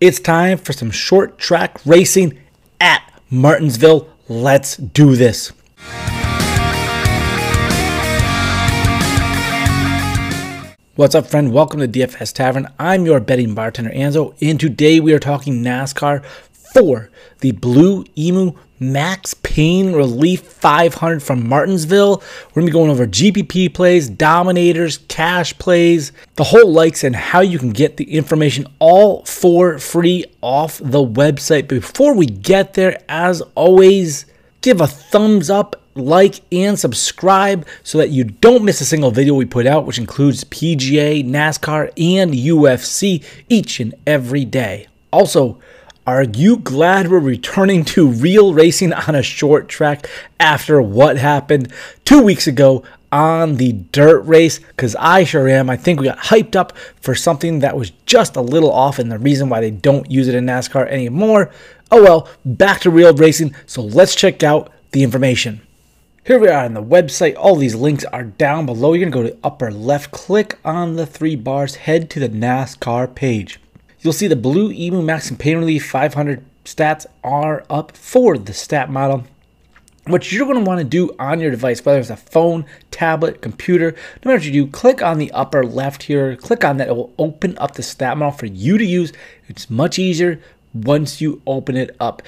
It's time for some short track racing at Martinsville. Let's do this. What's up, friend? Welcome to DFS Tavern. I'm your betting bartender, Anzo, and today we are talking NASCAR for the Blue Emu Max Pain Relief 500 from Martinsville. We're going to be going over GPP plays, dominators, cash plays, the whole likes, and how you can get the information all for free off the website. Before we get there, as always, give a thumbs up, like, and subscribe so that you don't miss a single video we put out, which includes PGA, NASCAR, and UFC each and every day. Also, are you glad we're returning to real racing on a short track after what happened two weeks ago on the dirt race? Because I sure am. I think we got hyped up for something that was just a little off, and the reason why they don't use it in NASCAR anymore. Oh well, back to real racing, so let's check out the information. Here we are on the website. All these links are down below. You're going to go to upper left, click on the three bars, head to the NASCAR page. You'll see the Blue Emu Max and Pain Relief 500 stats are up for the stat model. What you're going to want to do on your device, whether it's a phone, tablet, computer, no matter what you do, click on the upper left here, click on that. It will open up the stat model for you to use. It's much easier once you open it up.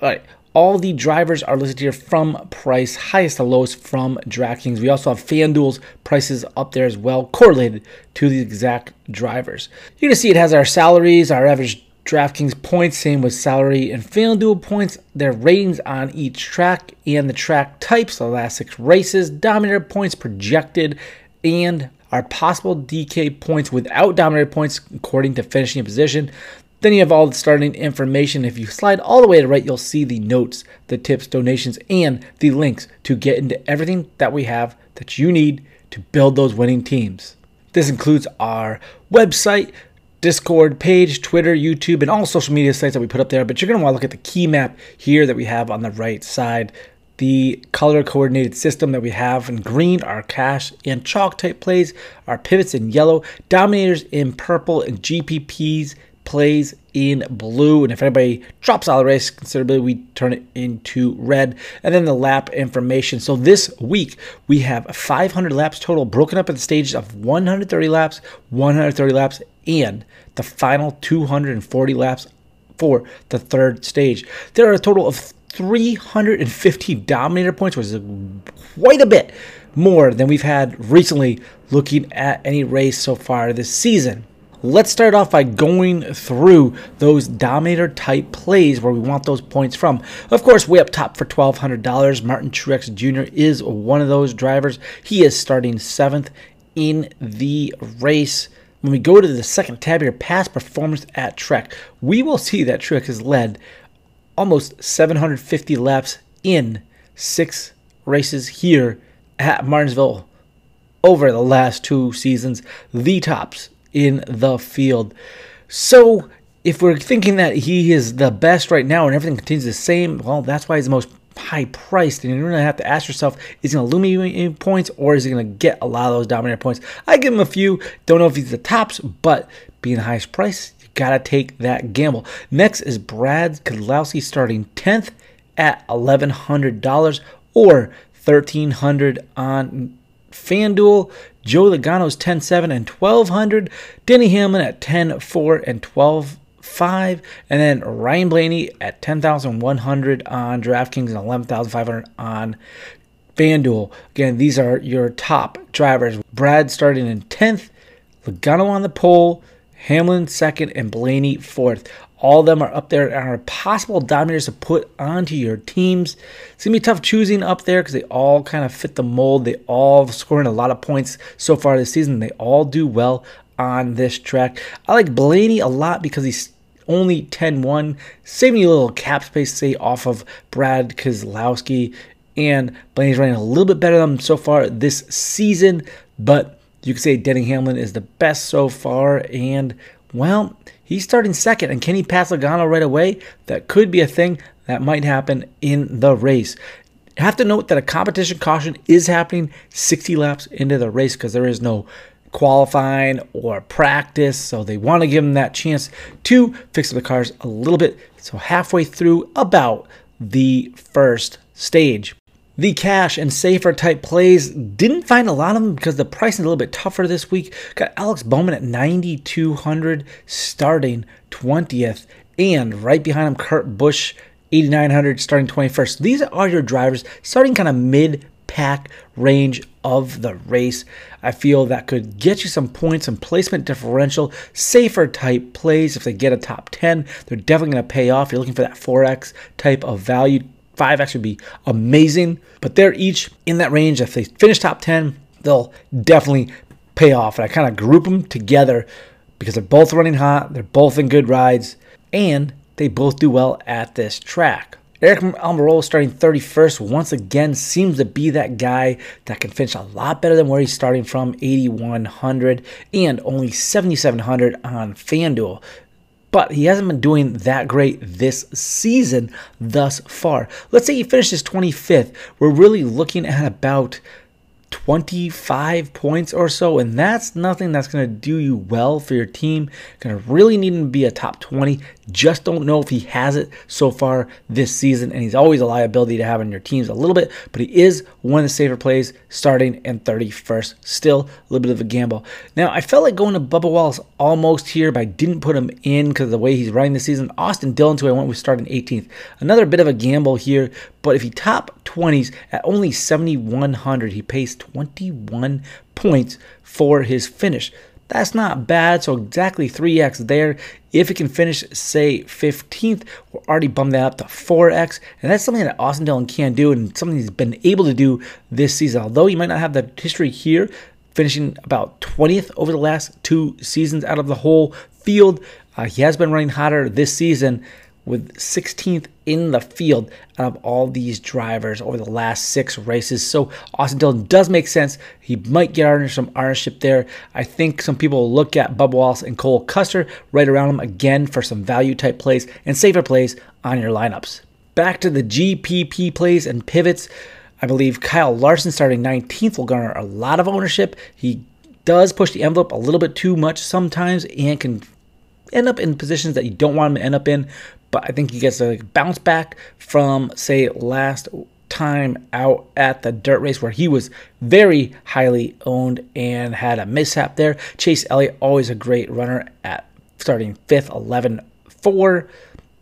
All right, all the drivers are listed here from price, highest to lowest from DraftKings. We also have FanDuel's prices up there as well, correlated to the exact drivers. You're to see it has our salaries, our average DraftKings points, same with salary and FanDuel points, their ratings on each track and the track types, the last six races, dominator points projected, and our possible DK points without dominator points according to finishing position. Then you have all the starting information. If you slide all the way to the right, you'll see the notes, the tips, donations, and the links to get into everything that we have that you need to build those winning teams. This includes our website, Discord page, Twitter, YouTube, and all social media sites that we put up there. But you're going to want to look at the key map here that we have on the right side. The color coordinated system that we have in green are cash and chalk type plays, our pivots in yellow, dominators in purple, and GPPs plays in blue. And if anybody drops out of the race considerably, we turn it into red. And then the lap information. So this week, we have 500 laps total, broken up into stages of 130 laps, 130 laps, and the final 240 laps for the third stage. There are a total of 350 Dominator points, which is quite a bit more than we've had recently looking at any race so far this season. Let's start off by going through those Dominator type plays where we want those points from. Of course, way up top for $1,200, Martin Truex Jr. is one of those drivers. He is starting seventh in the race. When we go to the second tab here, past performance at Trek, we will see that Truex has led almost 750 laps in six races here at Martinsville over the last two seasons. The tops in the field. So if we're thinking that he is the best right now and everything continues the same, well, that's why he's the most high priced. And you're going to have to ask yourself, is he going to illuminate points or is he going to get a lot of those dominator points? I give him a few. Don't know if he's the tops, but being the highest price, you got to take that gamble. Next is Brad Keselowski starting 10th at $1,100 or 1300 on FanDuel, Joe Logano's 10-7 and 1200, Denny Hamlin at 10-4 and 12-5, and then Ryan Blaney at 10,100 on DraftKings and 11,500 on FanDuel. Again, these are your top drivers. Brad starting in 10th, Logano on the pole, Hamlin second, and Blaney fourth. All of them are up there and are possible dominators to put onto your teams. It's to be tough choosing up there because they all kind of fit the mold. They all scoring a lot of points so far this season. They all do well on this track. I like Blaney a lot because he's only 10-1, saving you a little cap space, say, off of Brad Keselowski. And Blaney's running a little bit better than so far this season, but you could say Denny Hamlin is the best so far. And, well, He's starting second, and can he pass Logano right away? That could be a thing that might happen in the race. Have to note that a competition caution is happening 60 laps into the race because there is no qualifying or practice. So they want to give them that chance to fix up the cars a little bit. So halfway through about the first stage. The cash and safer type plays didn't find a lot of them because the pricing is a little bit tougher this week. Got Alex Bowman at 9,200 starting 20th, and right behind him, Kurt Busch 8,900 starting 21st. These are your drivers starting kind of mid pack range of the race. I feel that could get you some points and placement differential, safer type plays. If they get a top 10, they're definitely going to pay off. You're looking for that 4x type of value. 5x would be amazing, but they're each in that range. If they finish top 10, they'll definitely pay off. And I kind of group them together because they're both running hot, they're both in good rides, and they both do well at this track. Aric Almirola starting 31st once again seems to be that guy that can finish a lot better than where he's starting from 8100 and only 7700 on FanDuel. But he hasn't been doing that great this season thus far. Let's say he finishes 25th. We're really looking at about 25 points or so, and that's nothing that's going to do you well for your team. Going to really need him to be a top 20. Just don't know if he has it so far this season, and he's always a liability to have on your teams a little bit, but he is one of the safer plays starting in 31st. Still a little bit of a gamble. Now, I felt like going to Bubba Wallace almost here, but I didn't put him in because of the way he's running the season. Austin Dillon, who I went with starting 18th. Another bit of a gamble here, but if he top 20s at only 7,100, he pays 21 points for his finish. That's not bad. So exactly 3x there. If it can finish, say, 15th, we're already bumped that up to 4x. And that's something that Austin Dillon can do and something he's been able to do this season. Although he might not have the history here, finishing about 20th over the last two seasons out of the whole field. Uh, he has been running hotter this season with 16th in the field out of all these drivers over the last six races. So Austin Dillon does make sense. He might get some ownership there. I think some people will look at Bubba Wallace and Cole Custer right around him again for some value type plays and safer plays on your lineups. Back to the GPP plays and pivots. I believe Kyle Larson starting 19th will garner a lot of ownership. He does push the envelope a little bit too much sometimes and can end up in positions that you don't want him to end up in but I think he gets a bounce back from, say, last time out at the dirt race where he was very highly owned and had a mishap there. Chase Elliott, always a great runner at starting fifth, 11 4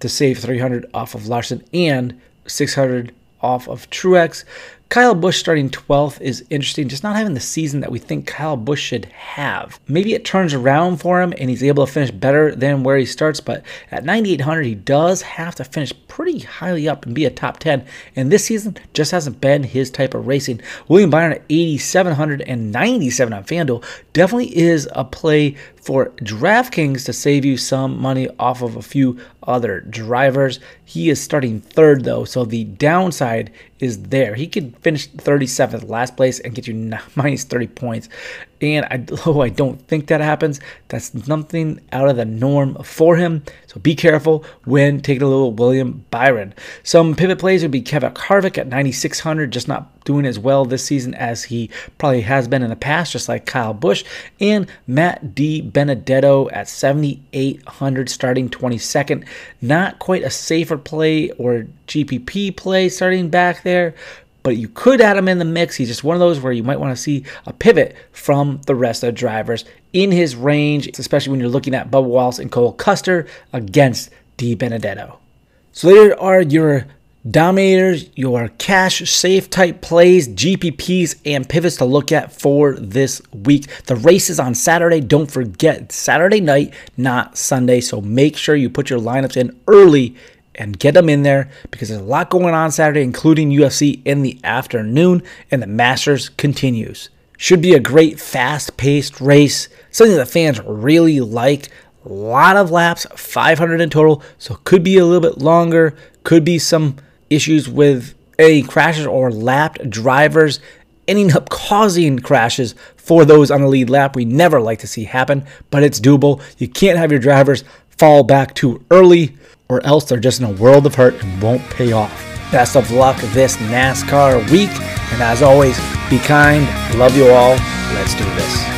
to save 300 off of Larson and 600 off of Truex. Kyle Busch starting 12th is interesting, just not having the season that we think Kyle Busch should have. Maybe it turns around for him and he's able to finish better than where he starts, but at 9,800, he does have to finish pretty highly up and be a top 10. And this season just hasn't been his type of racing. William Byron at 8,797 on FanDuel definitely is a play for DraftKings to save you some money off of a few other drivers. He is starting third though, so the downside is there. He could finish 37th, last place, and get you minus 30 points. And I, oh, I don't think that happens. That's nothing out of the norm for him. So be careful when taking a little William Byron. Some pivot plays would be Kevin Harvick at 9,600, just not doing as well this season as he probably has been in the past, just like Kyle Busch. And Matt DiBenedetto at 7,800, starting 22nd. Not quite a safer play or GPP play starting back there, but you could add him in the mix. He's just one of those where you might want to see a pivot from the rest of the drivers in his range, especially when you're looking at Bubba Wallace and Cole Custer against DiBenedetto. So there are your dominators, your cash safe type plays, GPPs, and pivots to look at for this week. The race is on Saturday. Don't forget, Saturday night, not Sunday. So make sure you put your lineups in early and get them in there because there's a lot going on Saturday, including UFC in the afternoon, and the Masters continues. Should be a great, fast paced race, something that fans really like. A lot of laps, 500 in total, so could be a little bit longer, could be some issues with any crashes or lapped drivers ending up causing crashes for those on the lead lap. We never like to see happen, but it's doable. You can't have your drivers fall back too early or else they're just in a world of hurt and won't pay off. Best of luck this NASCAR week, and as always, be kind. Love you all. Let's do this.